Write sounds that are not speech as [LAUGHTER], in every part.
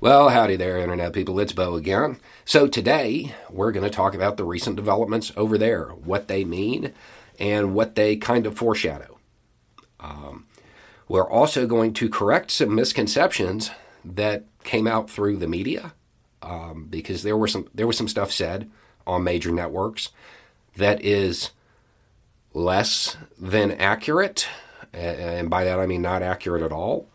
Well, howdy there, Internet people. It's Beau again. So, today we're going to talk about the recent developments over there, what they mean, and what they kind of foreshadow. Um, we're also going to correct some misconceptions that came out through the media um, because there were some there was some stuff said on major networks that is less than accurate, and by that I mean not accurate at all.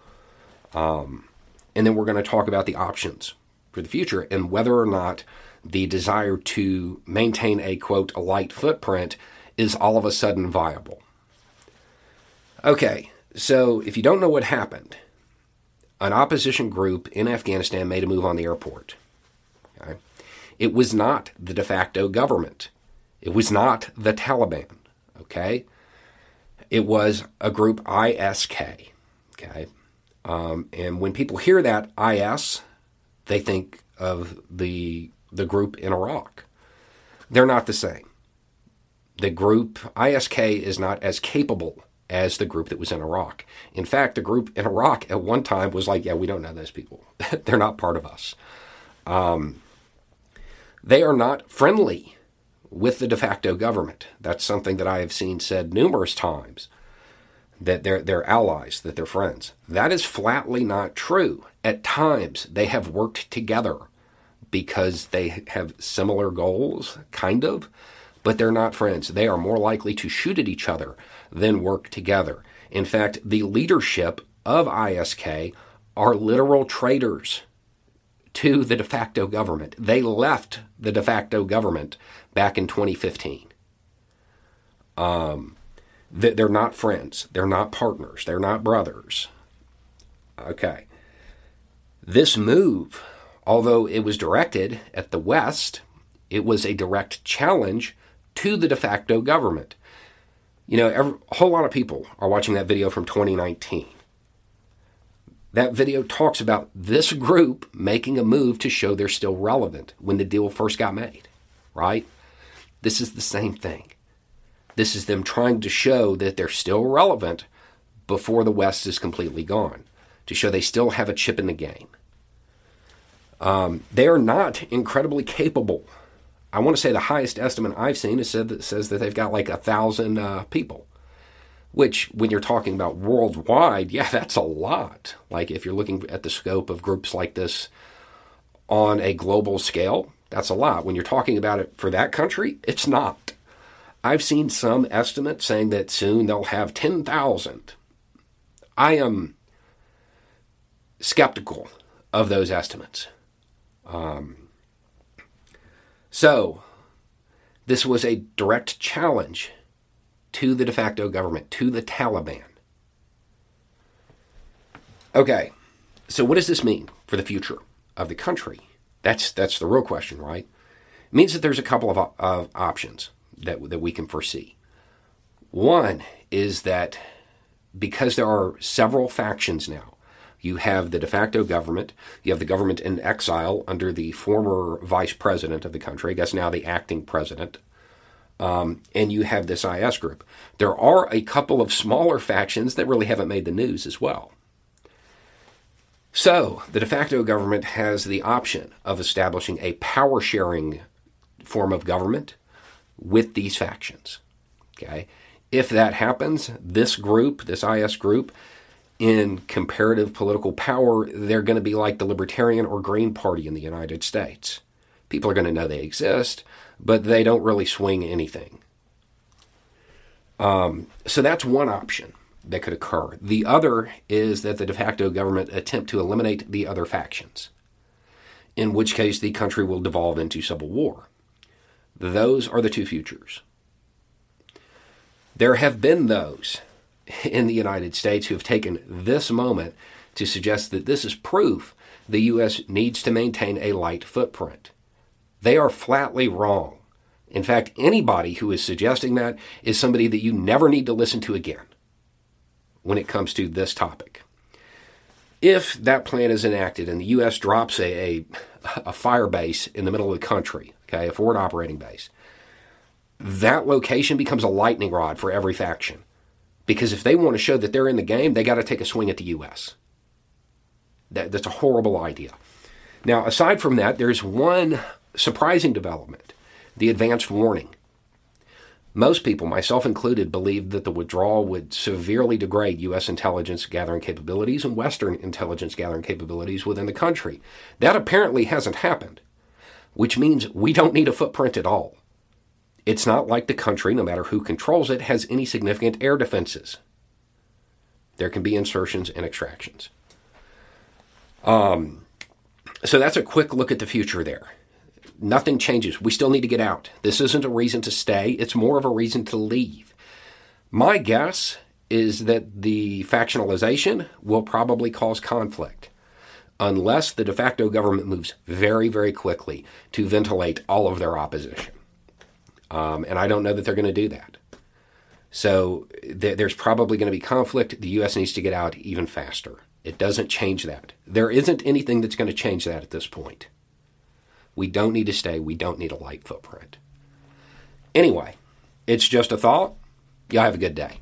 Um, and then we're going to talk about the options for the future and whether or not the desire to maintain a quote a light footprint is all of a sudden viable. Okay, so if you don't know what happened, an opposition group in Afghanistan made a move on the airport. Okay? It was not the de facto government. It was not the Taliban. Okay? It was a group ISK. Okay? Um, and when people hear that IS, they think of the the group in Iraq. They're not the same. The group ISK is not as capable as the group that was in Iraq. In fact, the group in Iraq at one time was like, yeah, we don't know those people. [LAUGHS] They're not part of us. Um, they are not friendly with the de facto government. That's something that I have seen said numerous times that they're, they're allies, that they're friends. That is flatly not true. At times, they have worked together because they have similar goals, kind of, but they're not friends. They are more likely to shoot at each other than work together. In fact, the leadership of ISK are literal traitors to the de facto government. They left the de facto government back in 2015. Um, they're not friends. They're not partners. They're not brothers. Okay. This move, although it was directed at the West, it was a direct challenge to the de facto government. You know, every, a whole lot of people are watching that video from 2019. That video talks about this group making a move to show they're still relevant when the deal first got made, right? This is the same thing. This is them trying to show that they're still relevant before the West is completely gone, to show they still have a chip in the game. Um, they are not incredibly capable. I want to say the highest estimate I've seen is said that says that they've got like a thousand uh, people, which when you're talking about worldwide, [LAUGHS] yeah, that's a lot. Like if you're looking at the scope of groups like this on a global scale, that's a lot. When you're talking about it for that country, it's not. I've seen some estimates saying that soon they'll have 10,000. I am skeptical of those estimates. Um, so, this was a direct challenge to the de facto government, to the Taliban. Okay, so what does this mean for the future of the country? That's, that's the real question, right? It means that there's a couple of, of options that, that we can foresee. One is that because there are several factions now, you have the de facto government, you have the government in exile under the former vice president of the country, I guess now the acting president, um, and you have this IS group. There are a couple of smaller factions that really haven't made the news as well. So, the de facto government has the option of establishing a power sharing form of government with these factions. Okay? If that happens, this group, this IS group, in comparative political power, they're going to be like the Libertarian or Green Party in the United States. People are going to know they exist, but they don't really swing anything. Um, so that's one option that could occur. The other is that the de facto government attempt to eliminate the other factions, in which case the country will devolve into civil war. Those are the two futures. There have been those in the United States who have taken this moment to suggest that this is proof the U.S. needs to maintain a light footprint. They are flatly wrong. In fact, anybody who is suggesting that is somebody that you never need to listen to again when it comes to this topic. If that plan is enacted and the U.S. drops a, a, a fire base in the middle of the country, okay, a forward operating base, that location becomes a lightning rod for every faction. Because if they want to show that they're in the game, they got to take a swing at the U.S. That, that's a horrible idea. Now, aside from that, there's one surprising development the advanced warning. Most people, myself included, believed that the withdrawal would severely degrade U.S. intelligence gathering capabilities and Western intelligence gathering capabilities within the country. That apparently hasn't happened, which means we don't need a footprint at all. It's not like the country, no matter who controls it, has any significant air defenses. There can be insertions and extractions. Um, so that's a quick look at the future there nothing changes. We still need to get out. This isn't a reason to stay, it's more of a reason to leave. My guess is that the factionalization will probably cause conflict unless the de facto government moves very, very quickly to ventilate all of their opposition. Um, and I don't know that they're going to do that. So th- there's probably going to be conflict. The U.S. needs to get out even faster. It doesn't change that. There isn't anything that's going to change that at this point. We don't need to stay. We don't need a light footprint. Anyway, it's just a thought. Y'all have a good day.